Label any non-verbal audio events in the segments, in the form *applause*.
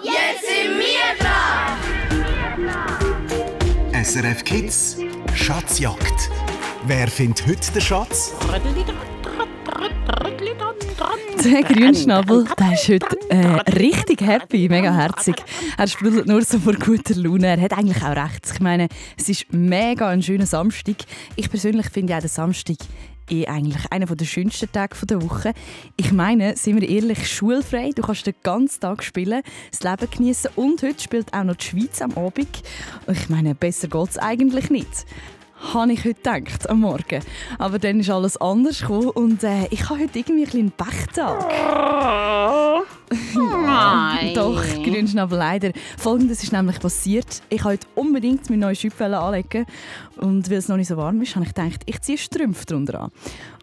Jetzt sind wir dran! SRF Kids Schatzjagd. Wer findet heute den Schatz? Der Grünschnabel, der ist heute äh, richtig happy, mega herzig. Er sprudelt nur so vor guter Laune. Er hat eigentlich auch recht. Ich meine, es ist mega ein schöner Samstag. Ich persönlich finde ja den Samstag eh eigentlich einer der schönsten Tage der Woche. Ich meine, sind wir ehrlich, schulfrei. Du kannst den ganzen Tag spielen, das Leben genießen und heute spielt auch noch die Schweiz am Abend. Ich meine, besser geht es eigentlich nicht habe ich heute gedacht, am Morgen. Aber dann ist alles anders gekommen und äh, ich habe heute irgendwie ein einen Pechtag. *laughs* ja, doch, Grünschnabel leider. Folgendes ist nämlich passiert. Ich wollte unbedingt meine neue Schüpfwelle anlegen und weil es noch nicht so warm ist, habe ich gedacht, ich ziehe Strümpfe drunter an.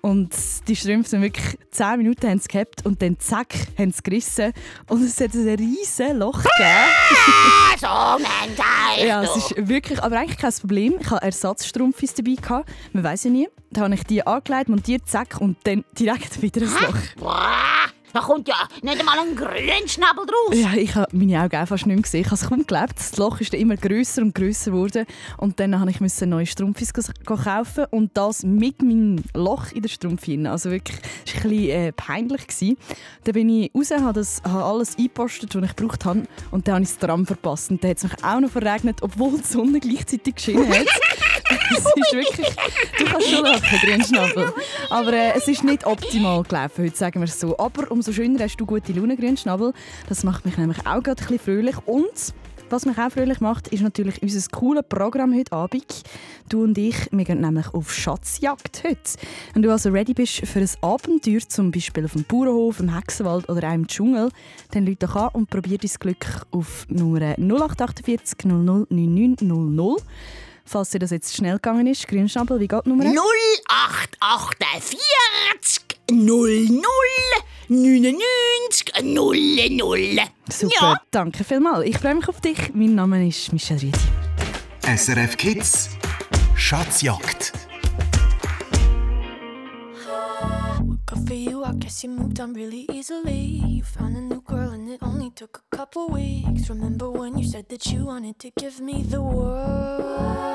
Und die Strümpfe sind wirklich 10 Minuten haben gehabt und dann zack, haben sie gerissen. Und es hat ein riesiges Loch *laughs* gegeben. so mental! ja, es ist wirklich, aber eigentlich kein Problem. Ich hatte Ersatzstrumpfis dabei. Gehabt. Man weiß ja nie. Da habe ich die angelegt, montiert, zack, und dann direkt *laughs* wieder ein Loch. Da kommt ja nicht einmal ein Grünschnabel draus. Ja, ich habe meine Augen auch fast nicht mehr gesehen. Ich habe es kaum gelebt. Das Loch ist dann immer grösser und grösser geworden. Und dann musste ich neue Strumpfis kaufen und das mit meinem Loch in der Strumpfe. Also wirklich, das war ein bisschen äh, peinlich. Gewesen. Dann bin ich raus, habe, das, habe alles eingepostet, was ich gebraucht habe. Und dann habe ich das Tram verpasst. Und dann hat es mich auch noch verregnet, obwohl die Sonne gleichzeitig geschienen hat. *laughs* *laughs* es ist wirklich, du kannst schon lachen, Grünschnabel. Aber äh, es ist nicht optimal gelaufen, heute sagen wir es so. Aber umso schöner hast du gute Laune, Grünschnabel. Das macht mich nämlich auch gerade ein bisschen fröhlich. Und was mich auch fröhlich macht, ist natürlich unser cooles Programm heute Abend. Du und ich, wir gehen nämlich auf Schatzjagd heute. Wenn du also ready bist für ein Abenteuer, zum Beispiel auf dem Bauernhof, im Hexenwald oder auch im Dschungel, dann lüte doch an und probier dein Glück auf Nummer 0848 00 99 00. Falls dir das jetzt schnell gegangen ist, Grünschnabel, wie geht die Nummer? 0848 00 99 00. Super, Ja. danke vielmals. Ich freue mich auf dich. Mein Name ist Michelle Riedi. SRF Kids Schatzjagd. Good for you, I guess you moved on really easily. You found a new girl and it only took a couple weeks. Remember when you said that you wanted to give me the world?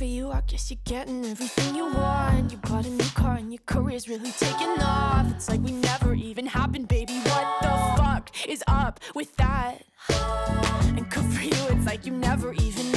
For you, I guess you're getting everything you want. You bought a new car and your career's really taking off. It's like we never even happened, baby. What the fuck is up with that? And good for you, it's like you never even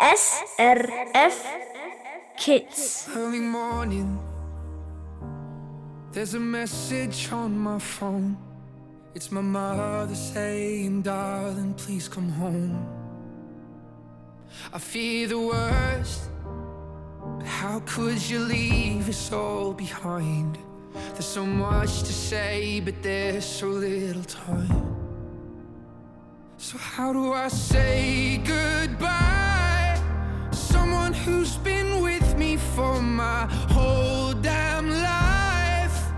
SRF Kids. Early morning, there's a message on my phone. It's my mother saying, Darling, please come home. I fear the worst, how could you leave us all behind? There's so much to say, but there's so little time. So, how do I say goodbye? Someone who's been with me for my whole damn life.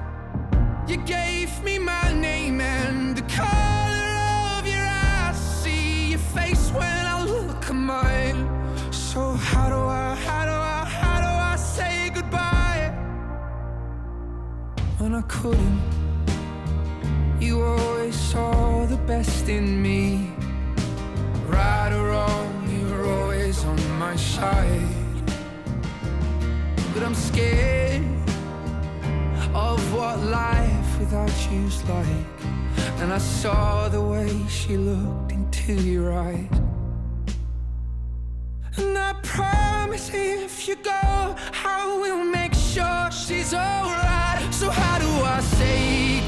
You gave me my name and the color of your eyes. See your face when I look at mine. So, how do I, how do I, how do I say goodbye? When I couldn't, you always saw the best in me. Right or wrong, you're always on my side. But I'm scared of what life without you's like. And I saw the way she looked into your eyes. And I promise if you go, I will make sure she's alright. So, how do I say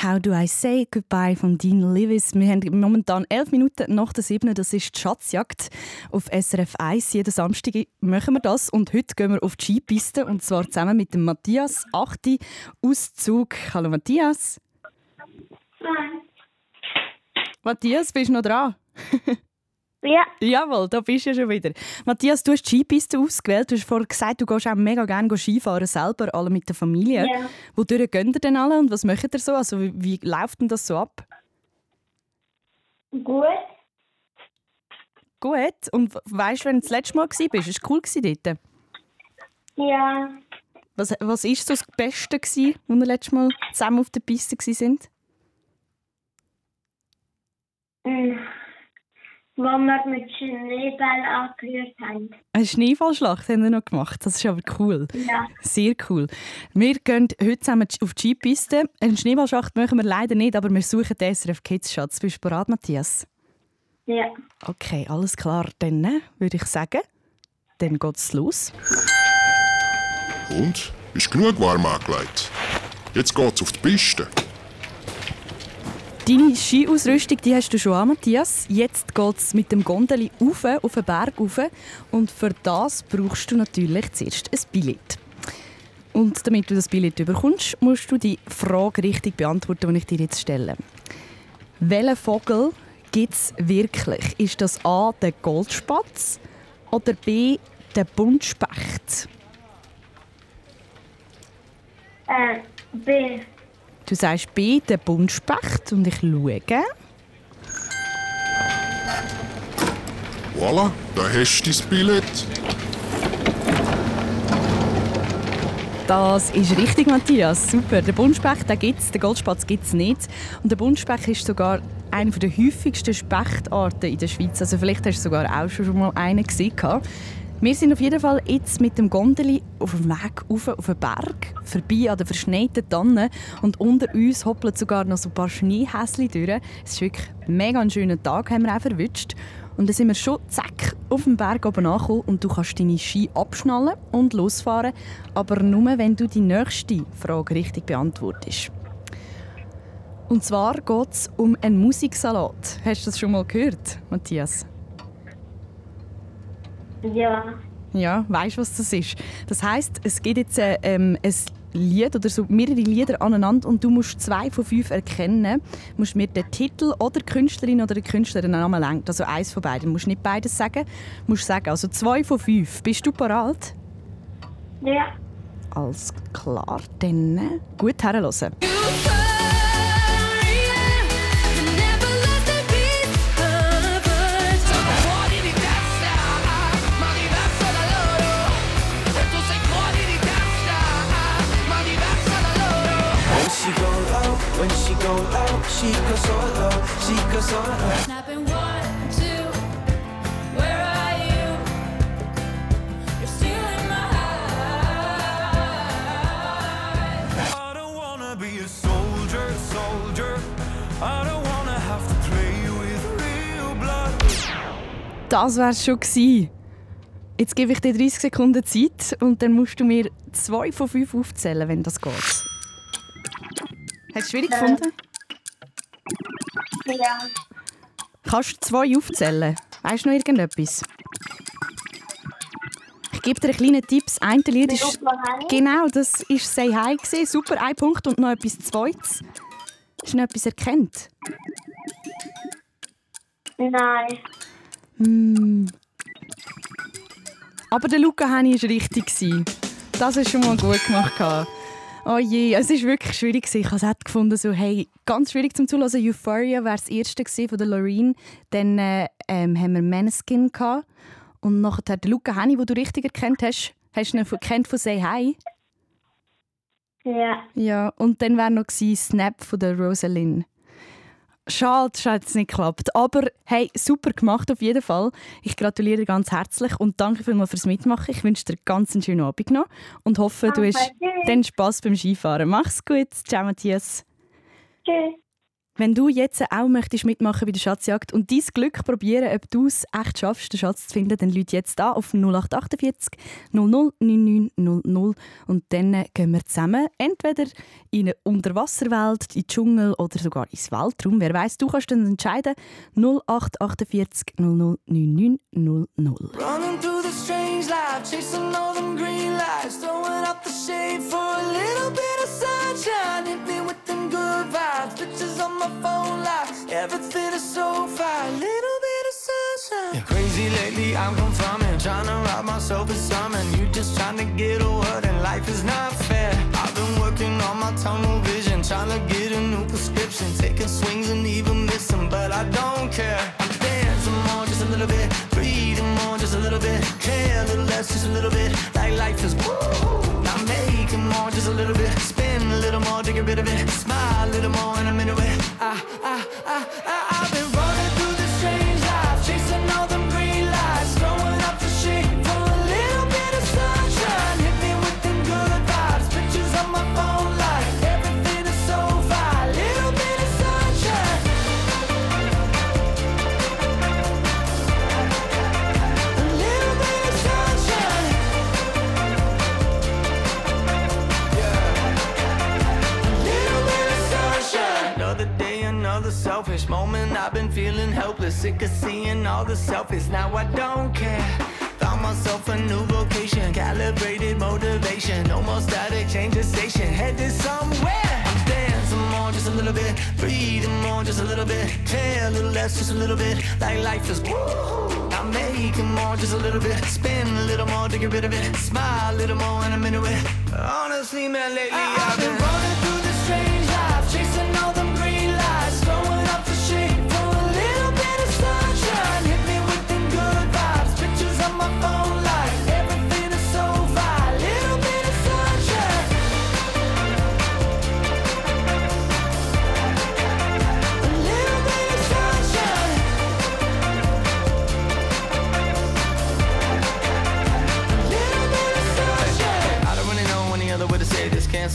How do I say goodbye von Dean Lewis? Wir haben momentan elf Minuten nach der 7. Das ist die Schatzjagd auf SRF 1. Jeden Samstag machen wir das. Und heute gehen wir auf die Skipiste. Und zwar zusammen mit dem Matthias. Achte Auszug. Hallo Matthias. Matthias, bist du noch dran? *laughs* Ja, Jawohl, da bist du ja schon wieder. Matthias, du hast die Skipiste ausgewählt. Du hast vorhin gesagt, du gehst auch mega gerne Skifahren, selber, alle mit der Familie. Ja. Wodurch gehen ihr denn alle und was macht ihr so? Also, wie, wie läuft denn das so ab? gut. Gut. Und weißt du, wenn du das letzte Mal warst? War es cool dort? Ja, Was, was ist so das Beste, als wir letztes Mal zusammen auf der Piste waren? mm, wo wir mit Schneeball angerührt haben. Eine Schneefallschlacht haben wir noch gemacht. Das ist aber cool. Ja, Sehr cool. Wir gehen heute zusammen auf die Skipiste. Eine Schneeballschlacht machen wir leider nicht, aber wir suchen den SRF Kids Schatz. Bist du bereit, Matthias? ja. Okay, alles klar. Dann äh, würde ich sagen, dann geht's los. Und? Ist genug warm angelegt? Jetzt geht's auf die Piste. Deine Skiausrüstung die hast du schon an, Matthias. Jetzt geht es mit dem Gondeli auf den Berg rauf. Und für das brauchst du natürlich zuerst ein Billett. Und damit du das Billett bekommst, musst du die Frage richtig beantworten, die ich dir jetzt stelle. Welchen Vogel gibt es wirklich? Ist das A. der Goldspatz oder B. der Buntspecht? Äh, B. Du sagst B. der Buntspecht und ich schaue. Voilà, da hast du dein Billett. Das ist richtig, Matthias. Super. Der Buntspecht gibt es, den Goldspatz gibt es nicht. Und der Buntspecht ist sogar eine der häufigsten Spechtarten in der Schweiz. Also vielleicht hast du sogar auch schon mal einen gesehen. Wir sind auf jeden Fall jetzt mit dem Gondeli auf dem Weg auf, auf den Berg, vorbei an den verschneiten Tannen und unter uns hoppeln sogar noch so ein paar Schneehäschen durch. Es ist wirklich ein mega schöner Tag, haben wir auch verwünscht. Und dann sind wir schon zack auf dem Berg oben angekommen und du kannst deine Ski abschnallen und losfahren, aber nur, wenn du die nächste Frage richtig beantwortest. Und zwar geht es um einen Musiksalat. Hast du das schon mal gehört, Matthias? Ja. Ja, weißt du, was das ist? Das heißt, es gibt jetzt äh, ähm, ein Lied oder so mehrere Lieder aneinander und du musst zwei von fünf erkennen. Du musst mir den Titel oder die Künstlerin oder den Künstler den Namen lenken. Also eins von beiden. Du musst nicht beides sagen. Du musst sagen, also zwei von fünf. Bist du bereit? Ja. Alles klar, dann äh, gut herhören. She goes so low, she goes so low. Snapping one, two, where are you? You're stealing my heart. I don't wanna be a soldier, soldier. I don't wanna have to play with real blood. Das wär's schon gewesen. Jetzt gebe ich dir 30 Sekunden Zeit und dann musst du mir zwei von fünf aufzählen, wenn das geht. Hast du es schwierig gefunden? Ja. Kannst du zwei aufzählen? Weißt du noch irgendetwas? Ich gebe dir einen kleinen Tipp. Das eine Lied ist... Genau, das war «Say Hi». gewesen. Super, ein Punkt und noch etwas Zweites. Hast du noch etwas erkannt? Nein. Hm. Aber der Luca Henny war richtig. Das du schon mal gut gemacht. Oh je, es war wirklich schwierig. Ich habe es auch gefunden, so, hey, ganz schwierig zum Zuhören. Euphoria war das erste von der Loreen. Dann äh, ähm, haben wir Maneskin gehabt. Und nachher der Luca Henny, den du richtig erkannt hast. Hast du ihn kennt von «Say Hi»? Ja. Ja, und dann war noch «Snap» von der Rosalind. Schade, es hat es nicht geklappt. Aber hey, super gemacht auf jeden Fall. Ich gratuliere dir ganz herzlich und danke vielmals fürs Mitmachen. Ich wünsche dir ganz einen schönen Abend noch und hoffe, du Danke, hast tschüss. dann Spass beim Skifahren. Mach's gut. Ciao, Matthias. Tschüss. Wenn du jetzt auch möchtest mitmachen bei der Schatzjagd und dein Glück probieren, ob du es echt schaffst, den Schatz zu finden, dann lüt jetzt an auf 0848 00 99 00 und dann äh, gehen wir zusammen entweder in eine Unterwasserwelt, in den Dschungel oder sogar ins Weltraum. Wer weiß, du kannst dann entscheiden 0848 00 99 00. Running through the strange life, chasing all them green lights, throwing up the shade for a little bit of sunshine. Everything is so fine, little bit of sunshine. Yeah, crazy lately, I'm confirming, trying to rob myself of something. You just trying to get a word, and life is not fair. I've been working on my tunnel vision, trying to get a new prescription, taking swings and even missing, but I don't care. I'm dancing more, just a little bit, breathing more, just a little bit, care a little less, just a little bit, like life is woo. More, just a little bit, spin a little more to get bit of it, smile a little more, and I'm into it. I, I, I, I, I've helpless, sick of seeing all the selfies. Now I don't care. Found myself a new vocation, calibrated motivation. Almost more static, change the station, headed somewhere. I'm dancing more, just a little bit. Breathing more, just a little bit. Care a little less, just a little bit. Like life is woo. I'm making more, just a little bit. Spin a little more to get rid of it. Smile a little more, and I'm into it. Honestly, man, lately I've been running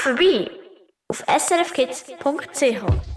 Vorbei auf srfkids.ch.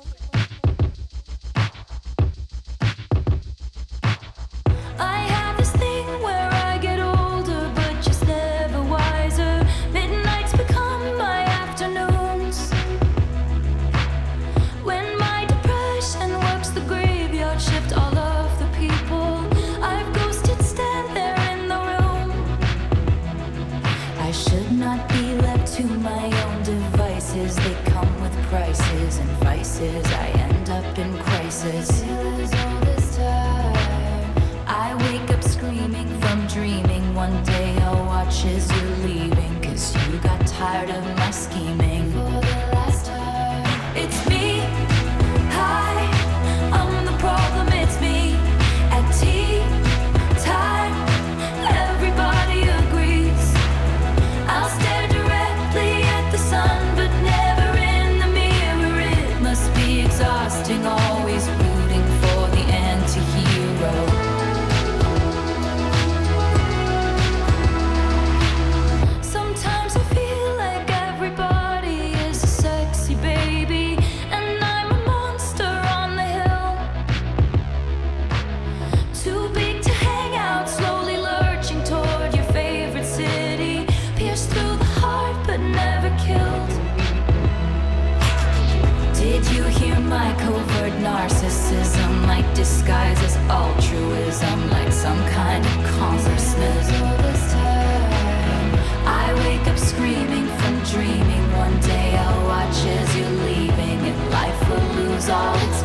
will lose all its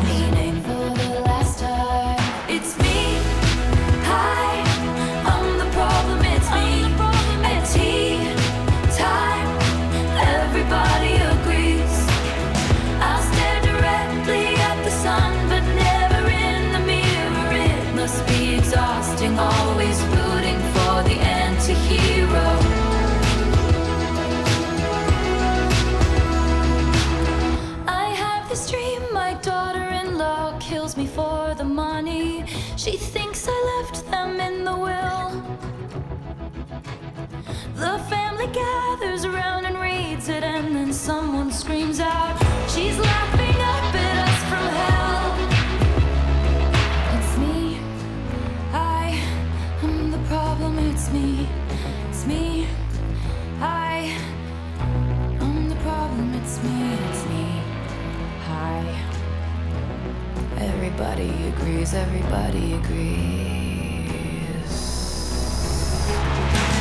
agrees. Everybody agrees.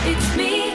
It's me.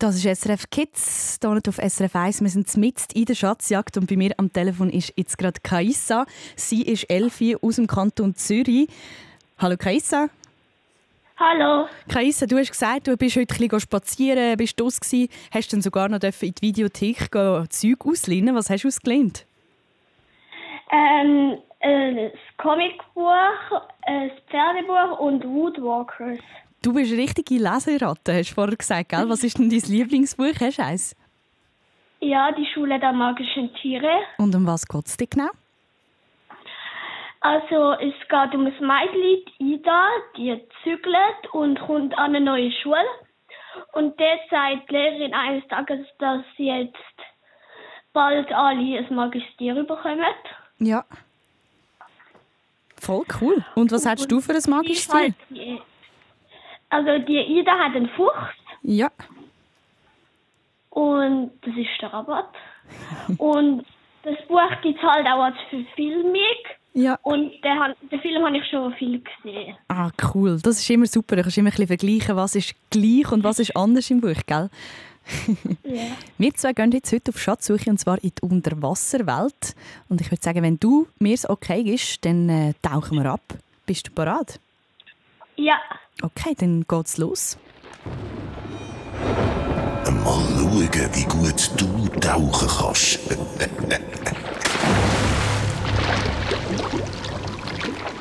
Das ist SRF Kids, hier nicht auf SRF 1. Wir sind mitten in der Schatzjagd und bei mir am Telefon ist jetzt gerade Kaissa. Sie ist Elfi aus dem Kanton Zürich. Hallo Kaissa. Hallo. Kaissa, du hast gesagt, du bist heute ein bisschen spazieren, bist draus gsi, hast dann sogar noch in die Videothek Zeug auslehnen. Was hast du ausgelehnt? Ähm, äh, das Comicbuch, das Pferdebuch und Woodwalkers. Du bist eine richtige Leseratte, hast du vorher gesagt, gell? Was ist denn dein Lieblingsbuch? Hast du eins? Ja, die Schule der magischen Tiere. Und um was geht es dir genau? Also es geht um das Mädchen, Ida, die zügelt und kommt an eine neue Schule. Und dort sagt die Lehrerin eines Tages, dass sie jetzt bald alle ein magisches Tier bekommen. Ja. Voll cool. Und was hast du für ein magisches Tier? Also die Ida hat einen Fuchs Ja. und das ist der Rabatt. und das Buch gibt es halt auch als Verfilmung. Ja. Und den, den Film habe ich schon viel gesehen. Ah, cool. Das ist immer super. Du kannst immer ein bisschen vergleichen, was ist gleich und was ist anders im Buch, gell? *laughs* Ja. Wir zwei gehen jetzt heute auf Schatzsuche und zwar in die Unterwasserwelt. Und ich würde sagen, wenn du mir es okay ist, dann äh, tauchen wir ab. Bist du bereit? Ja. Okay, dann geht's los. Mal schauen, wie gut du tauchen kannst.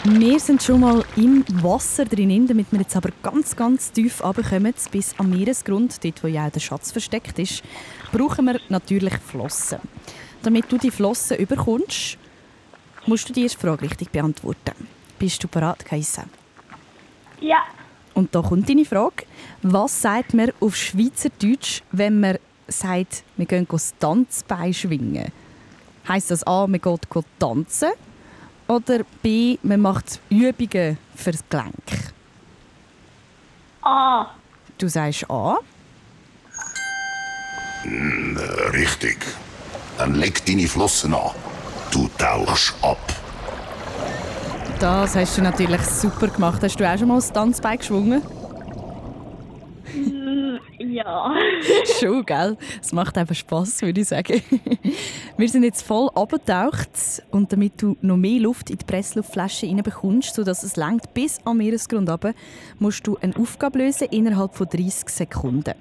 Wir sind schon mal im Wasser drin, damit wir jetzt aber ganz, ganz tief runterkommen, bis am Meeresgrund, dort wo ja auch der Schatz versteckt ist, brauchen wir natürlich Flossen. Damit du die Flossen überkommst, musst du die erste Frage richtig beantworten. Bist du bereit, Kaisa? Ja. Und da kommt deine Frage. Was sagt man auf Schweizerdeutsch, wenn man sagt, wir gehen das Tanzbein schwingen? Heißt das A, man geht go tanzen? Oder B, man macht Übungen fürs Gelenk? Ah. Du sagst A. Hm, richtig. Dann leg deine Flossen an. Du tauchst ab. Das hast du natürlich super gemacht. Hast du auch schon mal das Tanzbein geschwungen? Mm, ja. *laughs* Schon, gell? Es macht einfach Spass, würde ich sagen. *laughs* Wir sind jetzt voll abgetaucht und damit du noch mehr Luft in die Pressluftflasche reinbekommst, sodass es langt bis am Meeresgrund runter, musst du eine Aufgabe lösen innerhalb von 30 Sekunden.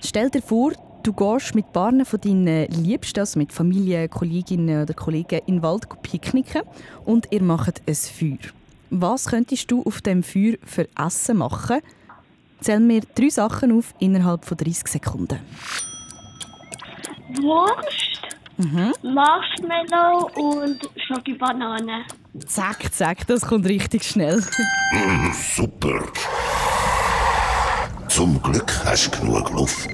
Stell dir vor, du gehst mit Paaren von deinen Liebsten, also mit Familie, Kolleginnen oder Kollegen, in den Wald picknicken und ihr macht ein Feuer. Was könntest du auf dem Feuer für Essen machen? Zähl mir drei Sachen auf innerhalb von 30 Sekunden. Wurst, Mhm. Marshmallow und Schokibanane. Zack, zack, das kommt richtig schnell. Mm, super. Zum Glück hast du genug Luft.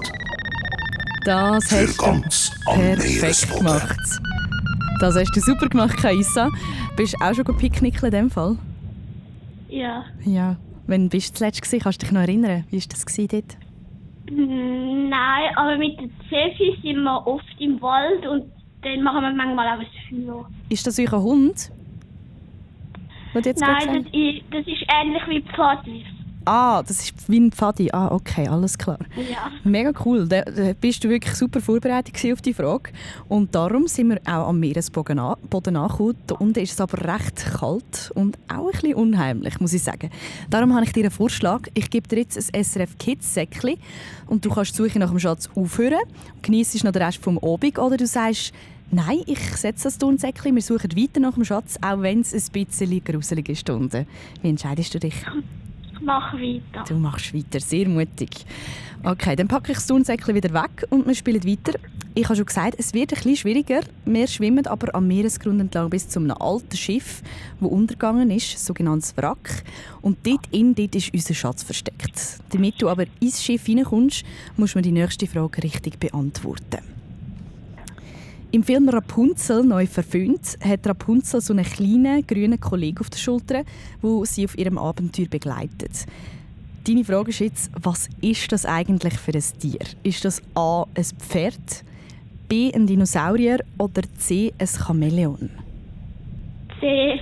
Das Für hast du ganz am perfekt gemacht. Das hast du super gemacht, Kaisa. Bist du auch schon picknicken in dem Fall? Ja. Ja. Wann bist du zuletzt gewesen? Kannst du dich noch erinnern? Wie war das gewesen dort? Mm, Nein, aber mit der Zefi sind wir oft im Wald und dann machen wir manchmal auch ein Feuer. Ist das euer Hund? Was du jetzt gerade Nein, das ist, das ist ähnlich wie Pfadis. Ah, das ist wie ein Pfadi. Ah, okay, alles klar. Ja. Mega cool. Da, da bist du wirklich super vorbereitet auf die Frage. Und darum sind wir auch am Meeresboden an- Boden angekommen. Da unten ist es aber recht kalt und auch ein bisschen unheimlich, muss ich sagen. Darum habe ich dir einen Vorschlag. Ich gebe dir jetzt ein SRF Kids Säckchen und du kannst die Suche nach dem Schatz aufhören. Genießt noch den Rest vom Abend oder du sagst, Nein, ich setze das Turnsäckchen. Wir suchen weiter nach dem Schatz, auch wenn es ein bisschen gruselige Stunden. Wie entscheidest du dich? Mache weiter. Du machst weiter, sehr mutig. Okay, dann packe ich das Turnsäckchen wieder weg und wir spielen weiter. Ich habe schon gesagt, es wird ein bisschen schwieriger. Wir schwimmen aber am Meeresgrund entlang bis zu einem alten Schiff, das untergegangen ist, sogenanntes Wrack. Und dort in dort ist unser Schatz versteckt. Damit du aber ins Schiff hineinkommst, musst du mir die nächste Frage richtig beantworten. Im Film Rapunzel neu verföhnt hat Rapunzel so einen kleinen grünen Kollegen auf der Schulter, wo sie auf ihrem Abenteuer begleitet. Deine Frage ist jetzt, was ist das eigentlich für ein Tier? Ist das A ein Pferd, B ein Dinosaurier oder C ein Chamäleon? C.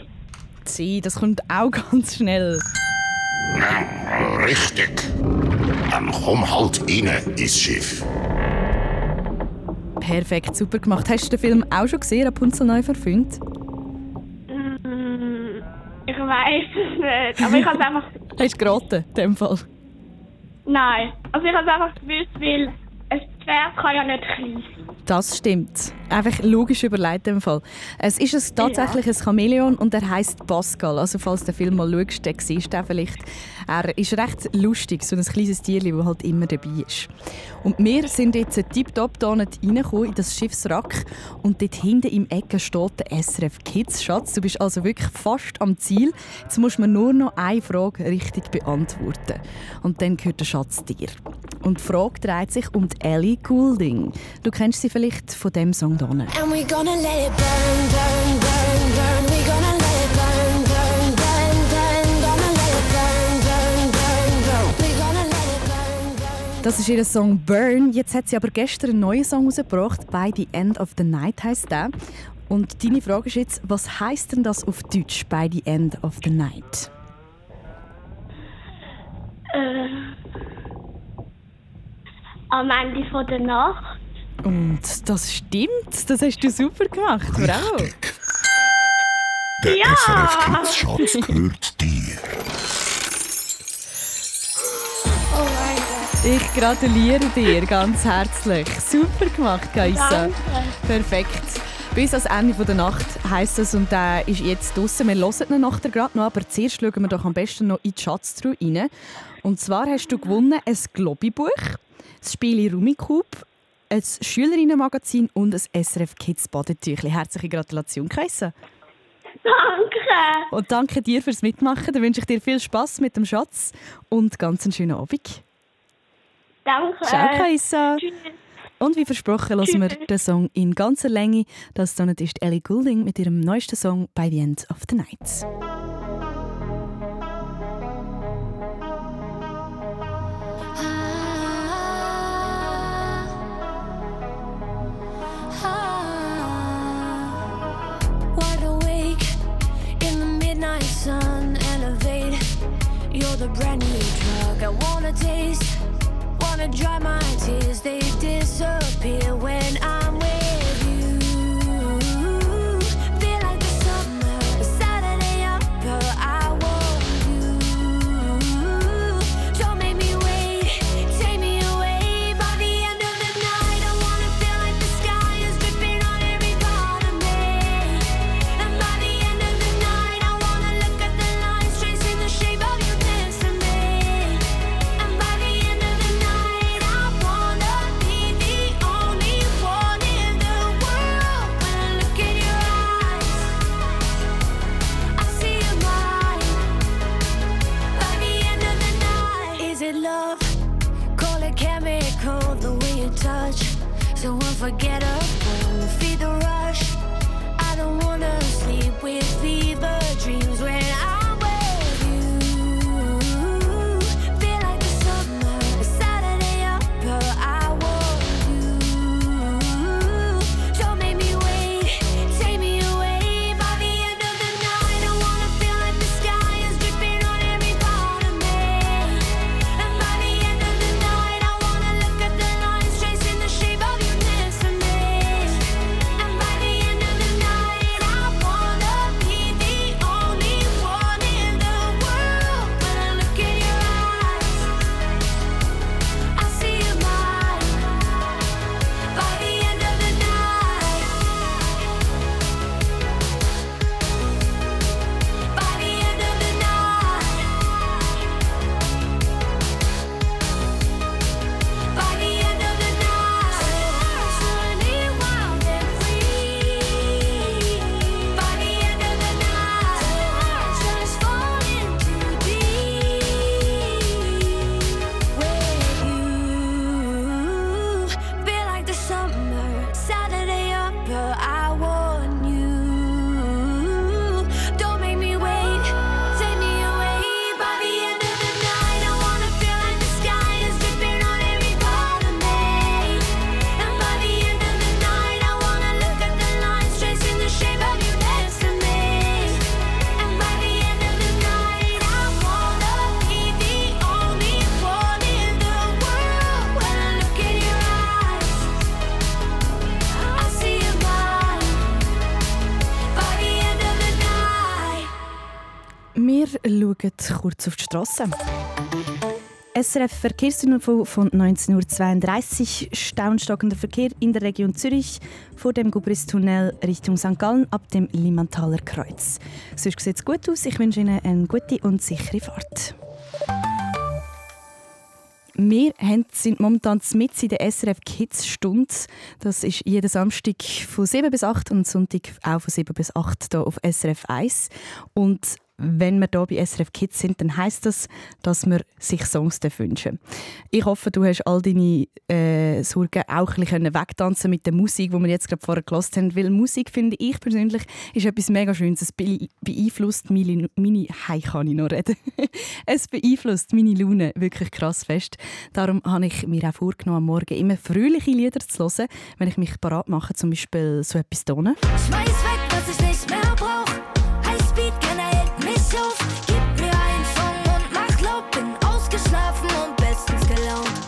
C, das kommt auch *laughs* ganz schnell. Richtig. Dann komm halt rein ins Schiff. Perfekt, super gemacht. Hast du den Film auch schon gesehen, Rapunzel neu verföhnt? Mm, Ich weiß es nicht, aber ich habe es *laughs* einfach. Hast du geraten, in dem Fall? Nein, also ich habe es einfach gewusst, weil ein Pferd kann ja nicht klein sein. Das stimmt. Einfach logisch überlegt dem Fall. Es ist ein, tatsächlich ein Chamäleon und er heißt Pascal. Also falls du den Film mal schaust, dann siehst du vielleicht. Er ist recht lustig, so ein kleines Tierchen, das halt immer dabei ist. Und wir sind jetzt tiptop nicht reingekommen in das Schiffswrack und dort hinten im Ecke steht der SRF Kids Schatz. Du bist also wirklich fast am Ziel. Jetzt musst mir nur noch eine Frage richtig beantworten. Und dann gehört der Schatz dir. Und die Frage dreht sich um die Ellie Goulding. Du kennst sie vielleicht von dem Song hier. And we gonna let it burn, burn, burn, burn. We gonna let it burn, burn, burn, burn. Gonna let it burn, burn, burn, burn. We gonna let it burn, burn. Das ist ihr Song Burn. Jetzt hat sie aber gestern einen neuen Song rausgebracht. By the End of the Night heißt der. Und deine Frage ist jetzt, was heißt denn das auf Deutsch? By the End of the Night. Äh, am Ende von der Nacht. Und das stimmt. Das hast du super gemacht. Bravo. Der Ja! SRF Kids Schatz gehört dir. Oh mein Gott. Ich gratuliere dir ganz herzlich. Super gemacht, Kaisa. Danke. Perfekt. Bis ans Ende der Nacht heisst es und der ist jetzt draußen. Wir hören ihn nachher gerade noch, aber zuerst schauen wir doch am besten noch in die Schatztruhe rein. Und zwar hast du gewonnen ein Globi-Buch, das Spiel Rumikub, ein Schülerinnenmagazin und ein SRF Kids Badetüchli. Herzliche Gratulation, Kaisa. Danke. Und danke dir fürs Mitmachen. Dann wünsche ich dir viel Spaß mit dem Schatz und ganz einen schönen Abend. Danke. Ciao. Tschüss. Und wie versprochen, hören wir den Song in ganzer Länge. Das dann ist Ellie Goulding mit ihrem neuesten Song By the End of the Night. Kurz auf die Straße. SRF Verkehrsinfo von 19.32 Uhr. Staunstockender Verkehr in der Region Zürich vor dem Gubristunnel Richtung St. Gallen ab dem Limantaler Kreuz. Sonst sieht es gut aus. Ich wünsche Ihnen eine gute und sichere Fahrt. Wir sind momentan mit in der SRF Kids Stunde. Das ist jeden Samstag von 7 bis 8 und Sonntag auch von 7 bis 8 hier auf SRF 1. Und wenn wir hier bei SRF Kids sind, dann heisst das, dass wir sich Songs wünschen Ich hoffe, du hast all deine äh, Sorgen auch ein bisschen wegtanzen mit der Musik, die wir jetzt gerade vorher gehört haben. Weil Musik, finde ich persönlich, ist etwas mega Schönes. Es beeinflusst meine, meine Hey, kann ich noch reden? *laughs* es beeinflusst meine Laune wirklich krass fest. Darum habe ich mir auch vorgenommen, am Morgen immer fröhliche Lieder zu hören, wenn ich mich parat mache, zum Beispiel so etwas. Schmeiß weg,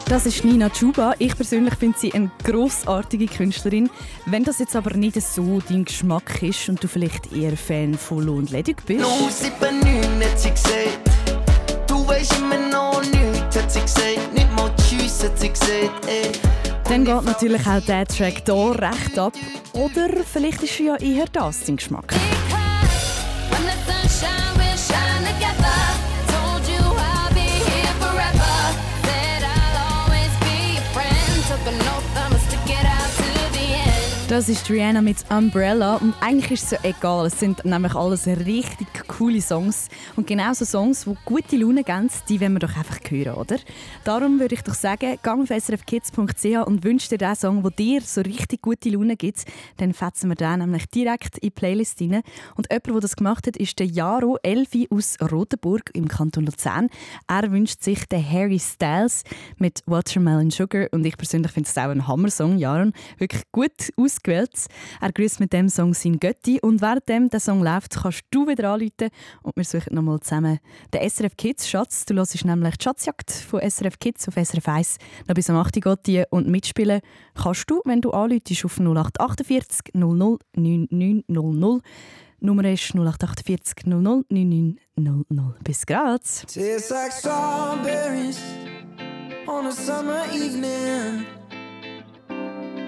Das ist Nina Chuba. Ich persönlich finde sie eine grossartige Künstlerin. Wenn das jetzt aber nicht so dein Geschmack ist und du vielleicht eher Fan von Lo und Ledig bist. No, 7, 9 hat sie gesagt. Du weisst immer noch nichts, hat sie gesagt. Nicht mal Tschüss, hat sie gesagt. Ey. Dann geht natürlich auch der Track hier recht ab. Oder vielleicht ist ja eher das dein Geschmack. When the sun Das ist Rihanna mit Umbrella und eigentlich ist es ja egal, es sind nämlich alles richtig coole Songs und genau so Songs, die gute Laune geben, die wollen wir doch einfach hören, oder? Darum würde ich doch sagen, geh auf srfkids.ch und wünsch dir den Song, der dir so richtig gute Laune gibt, dann fetzen wir den nämlich direkt in die Playlist rein. Und jemand, der das gemacht hat, ist der Jaro Elfi aus Rotenburg im Kanton Luzern. Er wünscht sich den Harry Styles mit Watermelon Sugar und ich persönlich finde es auch ein Hammer-Song, Jaron. Wirklich gut ausgewählt. Er grüßt mit dem Song sein Götti und während der Song läuft, kannst du wieder anrufen und wir suchen nochmal zusammen den SRF Kids Schatz. Du hörst nämlich die Schatzjagd von SRF Kids auf SRF 1 noch bis am 8 Uhr geht die und mitspielen kannst du, wenn du anrufst auf 0848 00 9900. Nummer ist 0848 00 9900. Bis grad. Tastes like strawberries on a summer evening,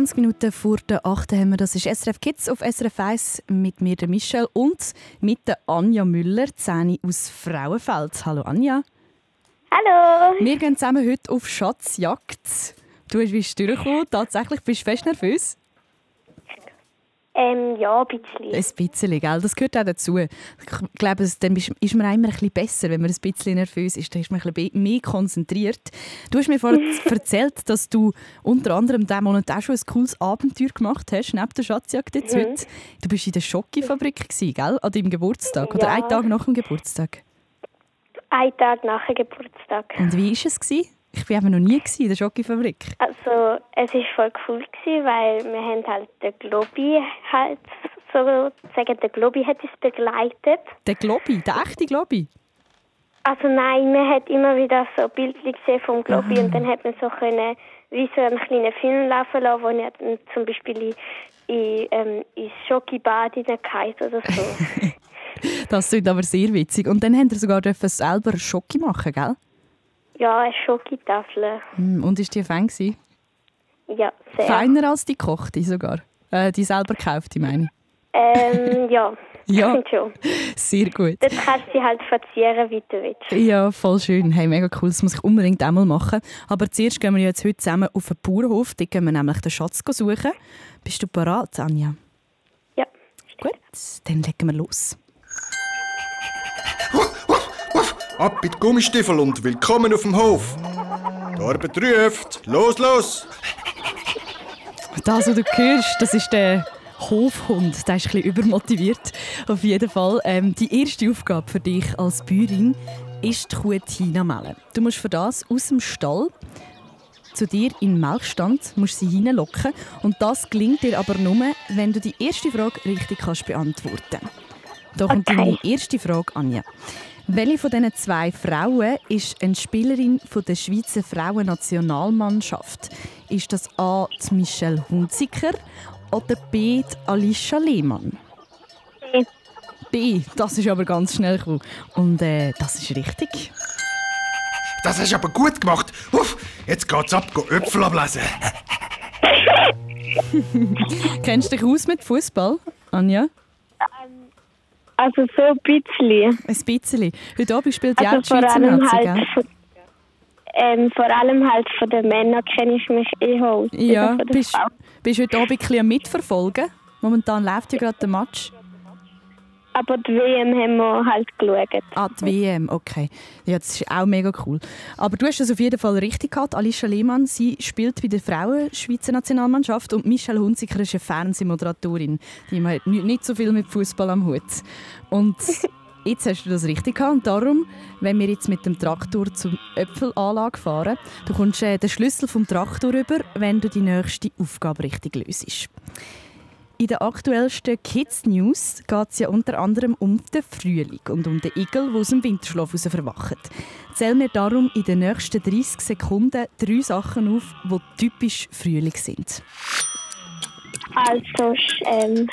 20 Minuten vor der 8 haben wir, das ist SRF Kids auf SRF 1 mit mir, der Michelle, und mit der Anja Müller, 10 aus Frauenfeld. Hallo Anja. Hallo. Wir gehen zusammen heute auf Schatzjagd. Du bist durchgekommen, tatsächlich bist du fest nervös. Ähm, ja, ein bisschen. Ein bisschen, gell? das gehört auch dazu. Ich glaube, es- dann ist man immer ein bisschen besser, wenn man ein bisschen nervös ist. Dann ist man ein bisschen mehr konzentriert. Du hast mir vorhin *laughs* erzählt, dass du unter anderem diesen Monat auch schon ein cooles Abenteuer gemacht hast, neben der Schatzjagd jetzt Mhm. heute. Du bist in der Schokifabrik, gell? an deinem Geburtstag oder Ja. einen Tag nach dem Geburtstag. Ein Tag nach dem Geburtstag. Und wie war es? Gewesen? Ich war eben noch nie in der Schokifabrik. Also, es war voll cool, gewesen, weil wir haben halt den Globi halt sozusagen, der Globi hat uns begleitet. Der Globi, der echte Globi. Also nein, man hat immer wieder so Bildchen gesehen vom Globi Ah. und dann hat man so können, wie so einen kleinen Film laufen lassen, wo er dann zum Beispiel in, in, ähm, ins Schokibad hineingefallen oder so. *laughs* Das klingt aber sehr witzig. Und dann haben wir sogar selber Schoki machen, gell? Ja, eine Schokitafel. Hm, Und ist die fein gewesen? Ja, sehr. Feiner als die gekochte sogar. Äh, die selber gekauft, meine ich. Ähm, *laughs* ja, Ja. *laughs* schon. Sehr gut. Dort kannst du sie halt verzieren, wie du willst. Ja, voll schön. Hey, mega cool. Das muss ich unbedingt einmal machen. Aber zuerst gehen wir jetzt heute zusammen auf den Bauernhof. Dort gehen wir nämlich den Schatz suchen. Bist du bereit, Anja? Ja. Gut, dann legen wir los. Ab mit Gummistiefel und willkommen auf dem Hof. Die Arbeit ruft. Los, los! Das, was du hörst, das ist der Hofhund. Der ist ein bisschen übermotiviert. Auf jeden Fall. Ähm, die erste Aufgabe für dich als Bäuerin ist die Kuh Tina melden. Du musst für das aus dem Stall zu dir in den Melkstand, musst sie hineinlocken und das gelingt dir aber nur, wenn du die erste Frage richtig kannst beantworten. Da kommt Okay. deine erste Frage, Anja. Welche von diesen zwei Frauen ist eine Spielerin von der Schweizer Frauennationalmannschaft? Ist das A. die Michelle Hunziker oder B. die Alicia Lehmann? B. B. Das ist aber ganz schnell gekommen. Und äh, das ist richtig. Das hast du aber gut gemacht. Uff, jetzt geht's ab, go Äpfel ablesen. *laughs* Kennst du dich aus mit Fußball, Anja? Also so ein bisschen. Ein bisschen. Heute Abend spielt ja Also die vor Schweizer allem Nazi, halt gell? von, ähm, vor allem halt von den Männern kenne ich mich eher aus. Ja, den bist, bist du heute Abend ein bisschen mitverfolgen? Momentan läuft ja gerade der Match. Aber die WM haben wir halt geschaut. Ah, die WM, okay. Ja, das ist auch mega cool. Aber du hast es auf jeden Fall richtig gehabt. Alicia Lehmann, sie spielt bei der Frauen-Schweizer Nationalmannschaft und Michelle Hunziker ist eine Fernsehmoderatorin. Die hat ni- nicht so viel mit Fußball am Hut. Und *laughs* jetzt hast du das richtig gehabt. Und darum, wenn wir jetzt mit dem Traktor zur Äpfelanlage fahren, du kommst äh, den Schlüssel vom Traktor über, wenn du die nächste Aufgabe richtig löst. In der aktuellsten Kids News geht es ja unter anderem um den Frühling und um den Igel, der aus dem Winterschlaf heraus verwacht. Zähl mir darum in den nächsten 30 Sekunden drei Sachen auf, die typisch Frühling sind. Also ähm,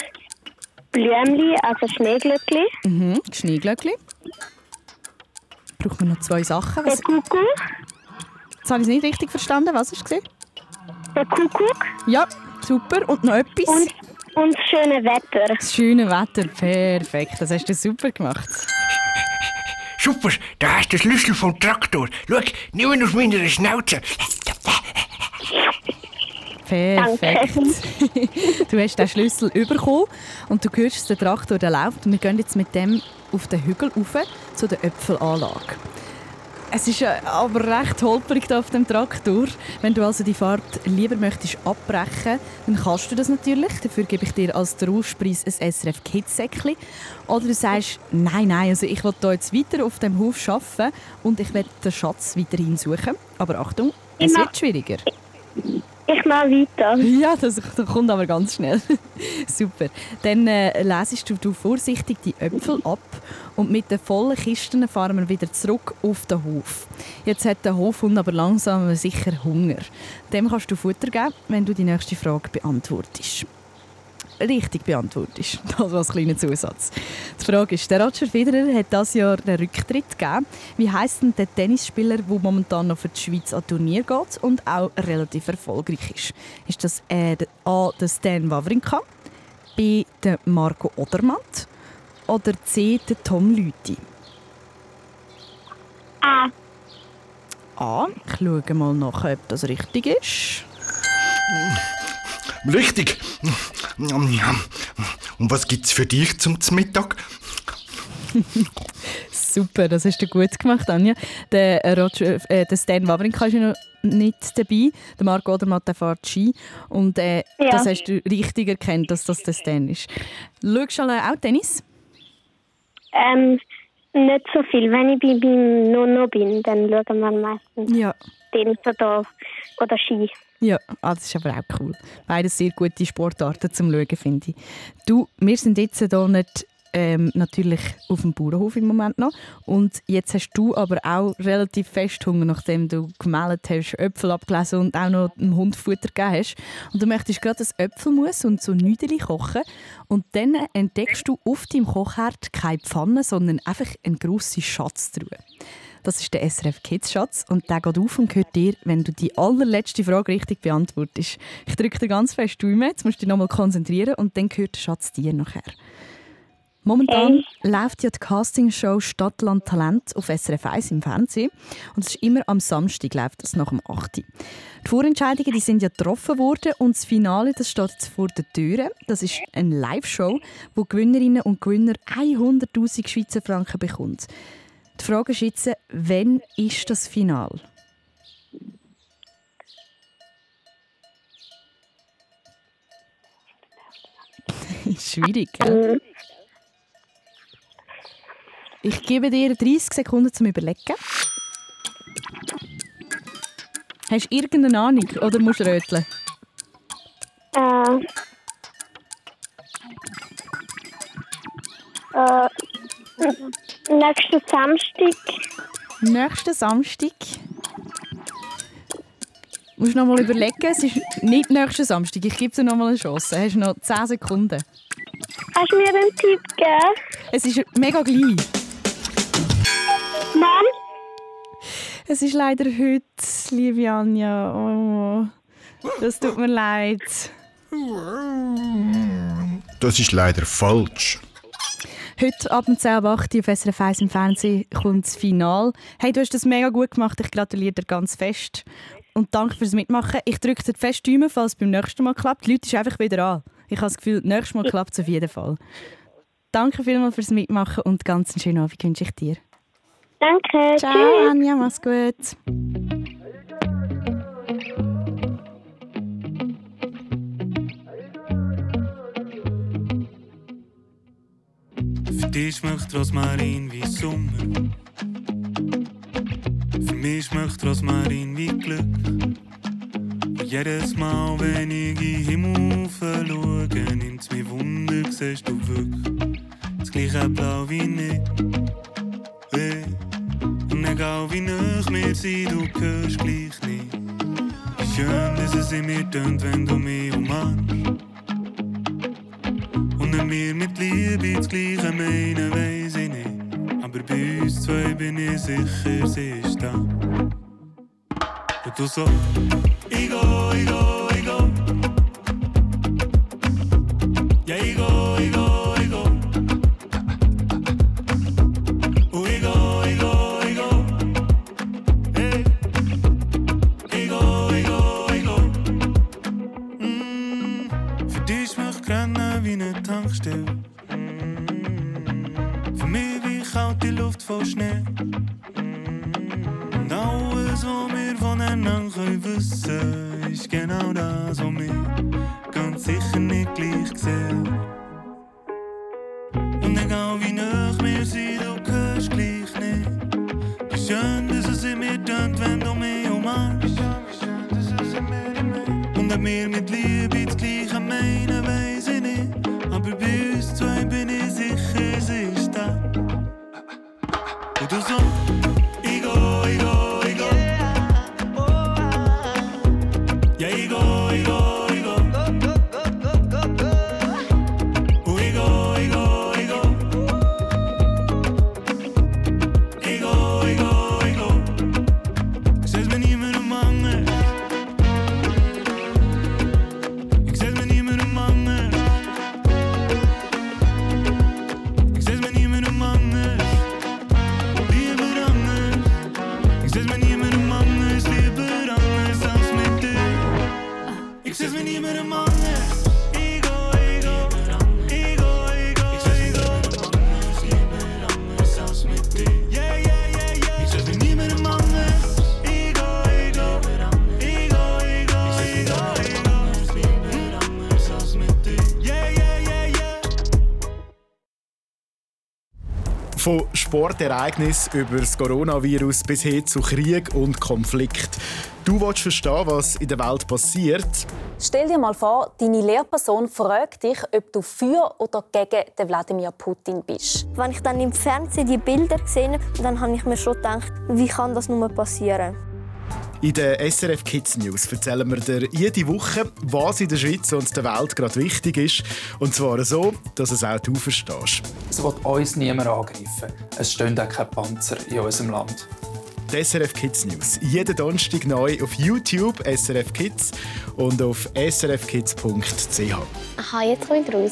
Blümli, also Schneeglöckli. Mhm, Schneeglöckli. Brauchen wir noch zwei Sachen. Was, Der Kuckuck. jetzt habe ich es nicht richtig verstanden. Was du gesehen? Der Kuckuck. Ja, super. Und noch etwas? Und, und das schöne Wetter. Das schöne Wetter. Perfekt. Das hast du super gemacht. Super, da hast du den Schlüssel vom Traktor. Schau, nimm ihn aus meiner Schnauze. Perfekt. *laughs* du hast den Schlüssel bekommen und du hörst, dass der Traktor der läuft. Und wir gehen jetzt mit dem auf den Hügel rauf zu der Äpfelanlage. Es ist aber recht holprig da auf dem Traktor. Wenn du also die Fahrt lieber möchtest abbrechen, dann kannst du das natürlich. Dafür gebe ich dir als Trostpreis ein SRF Kids Säckli. Oder du sagst, nein, nein, also ich will hier jetzt weiter auf dem Hof arbeiten und ich werde den Schatz weiterhin suchen. Aber Achtung, es wird schwieriger. Ich mache weiter. Ja, das, das kommt aber ganz schnell. *laughs* Super. Dann äh, lesest du, du vorsichtig die Äpfel ab und mit den vollen Kisten fahren wir wieder zurück auf den Hof. Jetzt hat der Hofhund aber langsam sicher Hunger. Dem kannst du Futter geben, wenn du die nächste Frage beantwortest. Richtig beantwortest. *laughs* Das als kleiner Zusatz. Die Frage ist, der Roger Federer hat dieses Jahr den Rücktritt gegeben. Wie heisst denn der Tennisspieler, der momentan noch für die Schweiz an Turnier geht und auch relativ erfolgreich ist? Ist das A. Stan Wawrinka, B. Marco Odermatt oder C. der Tom Lüthi? A. A. Ich schaue mal nach, ob das richtig ist. Richtig. Und was gibt's für dich zum Mittag? *laughs* Super, das hast du gut gemacht, Anja. Der, äh, Roger, äh, der Stan Wawrinka ist noch nicht dabei. Der Marco Odermatt der fährt Ski. Und äh, Ja. das hast du richtig erkannt, dass das der Stan ist. Schaust du alle auch Tennis? Ähm, nicht so viel. Wenn ich bei meinem Nono bin, dann schauen wir meistens Ja. Tennis oder, oder Ski. Ja, ah, das ist aber auch cool. Beides sehr gute Sportarten zum Schauen, finde ich. Du, wir sind jetzt hier nicht ähm, natürlich auf dem Bauernhof im Moment noch. Und jetzt hast du aber auch relativ fest Hunger, nachdem du gemeldet hast, Äpfel abgelesen und auch noch dem Hund Futter gegeben hast. Und du möchtest gerade ein Äpfelmus und so Nüdeli kochen. Und dann entdeckst du auf deinem Kochherd keine Pfanne, sondern einfach eine grosse Schatztruhe. Das ist der SRF Kids Schatz und der geht auf und gehört dir, wenn du die allerletzte Frage richtig beantwortest. Ich drücke dir ganz fest die jetzt musst du dich nochmal konzentrieren und dann gehört der Schatz dir nachher. Momentan läuft ja die Castingshow Stadtland Talent auf SRF 1 im Fernsehen und es ist immer am Samstag läuft das nach dem 8. Die Vorentscheidungen die sind ja getroffen worden und das Finale das steht jetzt vor der Tür. Das ist eine Live-Show, wo Gewinnerinnen und Gewinner 100'000 Schweizer Franken bekommt. Die Frage ist jetzt, wann ist das Final? *laughs* Schwierig, gell? Ich gebe dir 30 Sekunden zum Überlegen. Hast du irgendeine Ahnung oder musst du röteln? Äh, äh, nächsten Samstag. Nächsten Samstag. Musst du noch mal überlegen, es ist nicht nächsten Samstag. Ich gebe dir noch mal eine Chance. Hast noch 10 Sekunden. Kannst du mir einen Tipp geben? Es ist mega gleich. Mann? Es ist leider heute, liebe Anja. Oh, das tut mir leid. Das ist leider falsch. Heute ab dem 10 ab 8 Uhr auf SRF 1 im Fernsehen kommt das Finale. Hey, du hast das mega gut gemacht. Ich gratuliere dir ganz fest. Und danke fürs Mitmachen. Ich drücke dir fest die Daumen, falls es beim nächsten Mal klappt. Die Leute ist einfach wieder an. Ich habe das Gefühl, nächstes Mal klappt es auf jeden Fall. Danke vielmals fürs Mitmachen und ganz einen schönen Abend wünsche ich dir. Danke. Ciao, Tschüss. Anja, mach's gut. Für dich schmeckt Rosmarin wie Sommer. Für mich schmeckt Rosmarin wie Glück. Und jedes Mal, wenn ich in den Himmel schaue, nimmt's mir Wunder, siehst du wirklich das gleiche Blau wie ich. Hey. Egal wie nah wir sind, du hörst gleich nicht. Schön, dass es in mir tönt, wenn du mich umarmst. Und wenn wir mit Liebe das Gleiche meinen, weiss ich nicht. Aber bei uns zwei bin ich sicher, sie ist da. Und du so, ich go, ich go. Und egal wie nah wir sind, du hörst gleich nicht. Wie schön, dass es in mir tönt, wenn du mich umarmst. Und ob wir mit Liebe das Gleiche meinen, weiss ich nicht. Aber bei uns zwei bin ich Sportereignis über das Coronavirus bis hin zu Krieg und Konflikt. Du willst verstehen, was in der Welt passiert. Stell dir mal vor, deine Lehrperson fragt dich, ob du für oder gegen den Wladimir Putin bist. Wenn ich dann im Fernsehen die Bilder gesehen habe, dann habe ich mir schon gedacht, wie kann das nur passieren? In den SRF Kids News erzählen wir dir jede Woche, was in der Schweiz und der Welt gerade wichtig ist. Und zwar so, dass es auch du verstehst. Es wird uns niemand angreifen. Es stehen auch keine Panzer in unserem Land. Die SRF Kids News. Jeden Donnerstag neu auf YouTube SRF Kids und auf srfkids.ch. Aha, jetzt komme ich raus.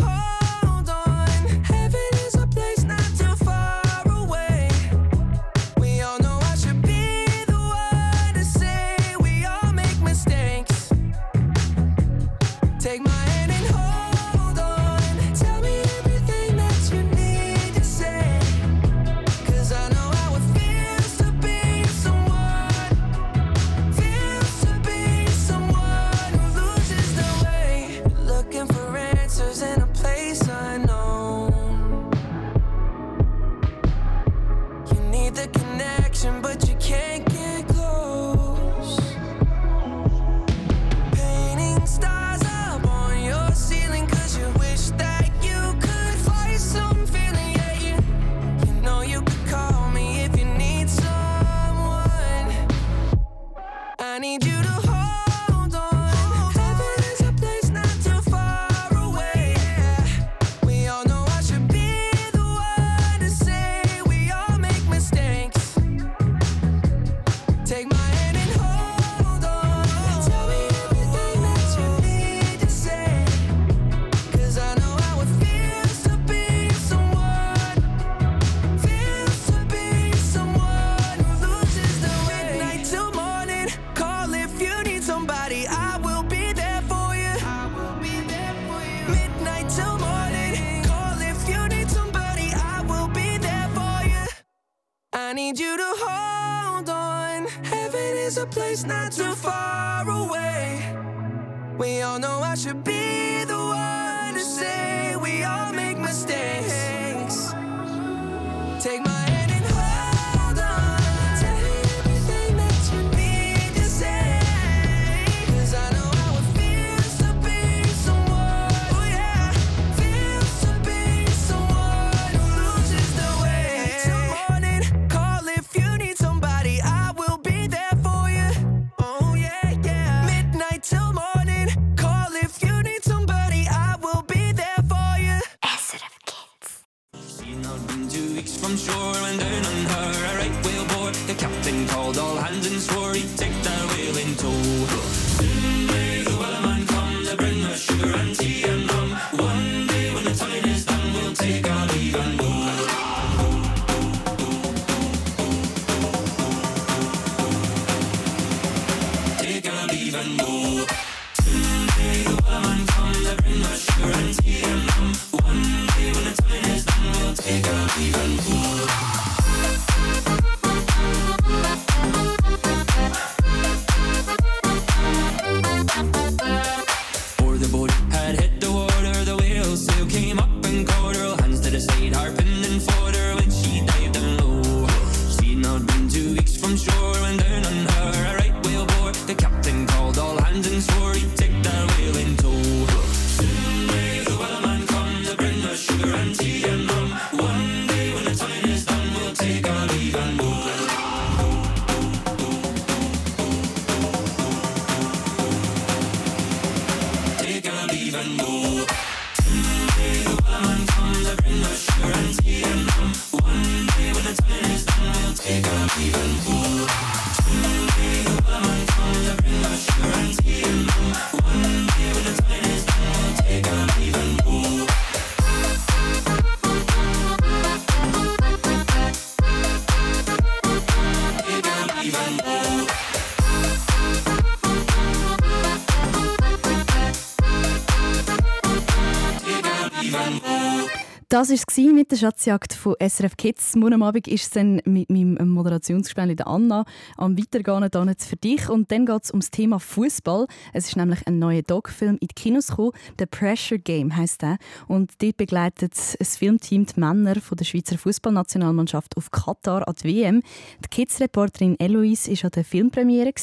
Das war es mit der Schatzjagd von SRF Kids. Morgen Abend ist es dann mit meinem Moderationsgespräch der Anna am Weitergehen jetzt für dich. Und dann geht es um das Thema Fußball. Es ist nämlich ein neuer Doc-Film in die Kinos gekommen. «The Pressure Game» heisst der. Und dort begleitet ein Filmteam die Männer von der Schweizer Fußballnationalmannschaft auf Katar an die WM. Die Kids-Reporterin Eloise war an der Filmpremiere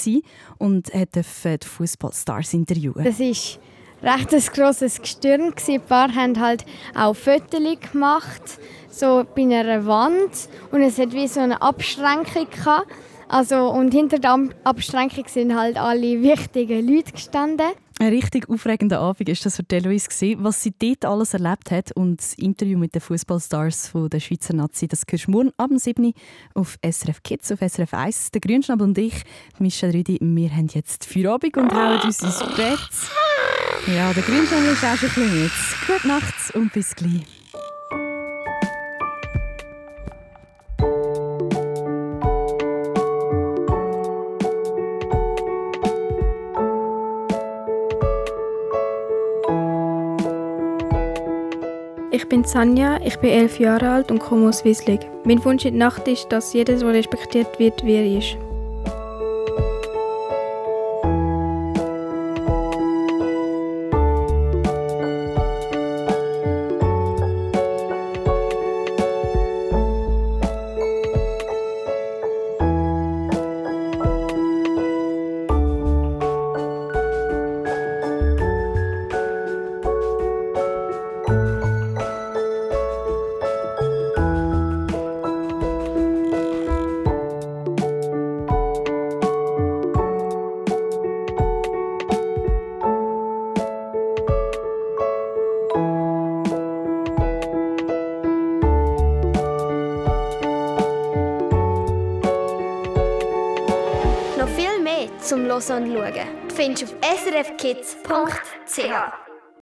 und durfte die Fußballstars interviewen. Das ist recht ein grosses Gestirn. gsi. Ein paar haben halt auch Fotos gemacht, so bei einer Wand. Und es hat wie so eine Abschränkung gehabt. Also, und hinter der Ab- Abschränkung sind halt alle wichtigen Leute gestanden. Ein richtig aufregender Abend ist das für gewesen. Was sie dort alles erlebt hat und das Interview mit den Fußballstars der Schweizer Nazi, das hörst du morgen ab 7 Uhr auf SRF Kids, auf SRF 1. Der Grünschnabel und ich, die Michelle Rüdi, wir haben jetzt Feierabend und hauen uns ins Bett. Ja, der Grünschnabel ist auch schon jetzt. Gute Nacht und bis gleich. Ich bin Sanja, ich bin elf Jahre alt und komme aus Wieslig. Mein Wunsch in der Nacht ist, dass jeder so respektiert wird, wie er ist. srfkids.ch.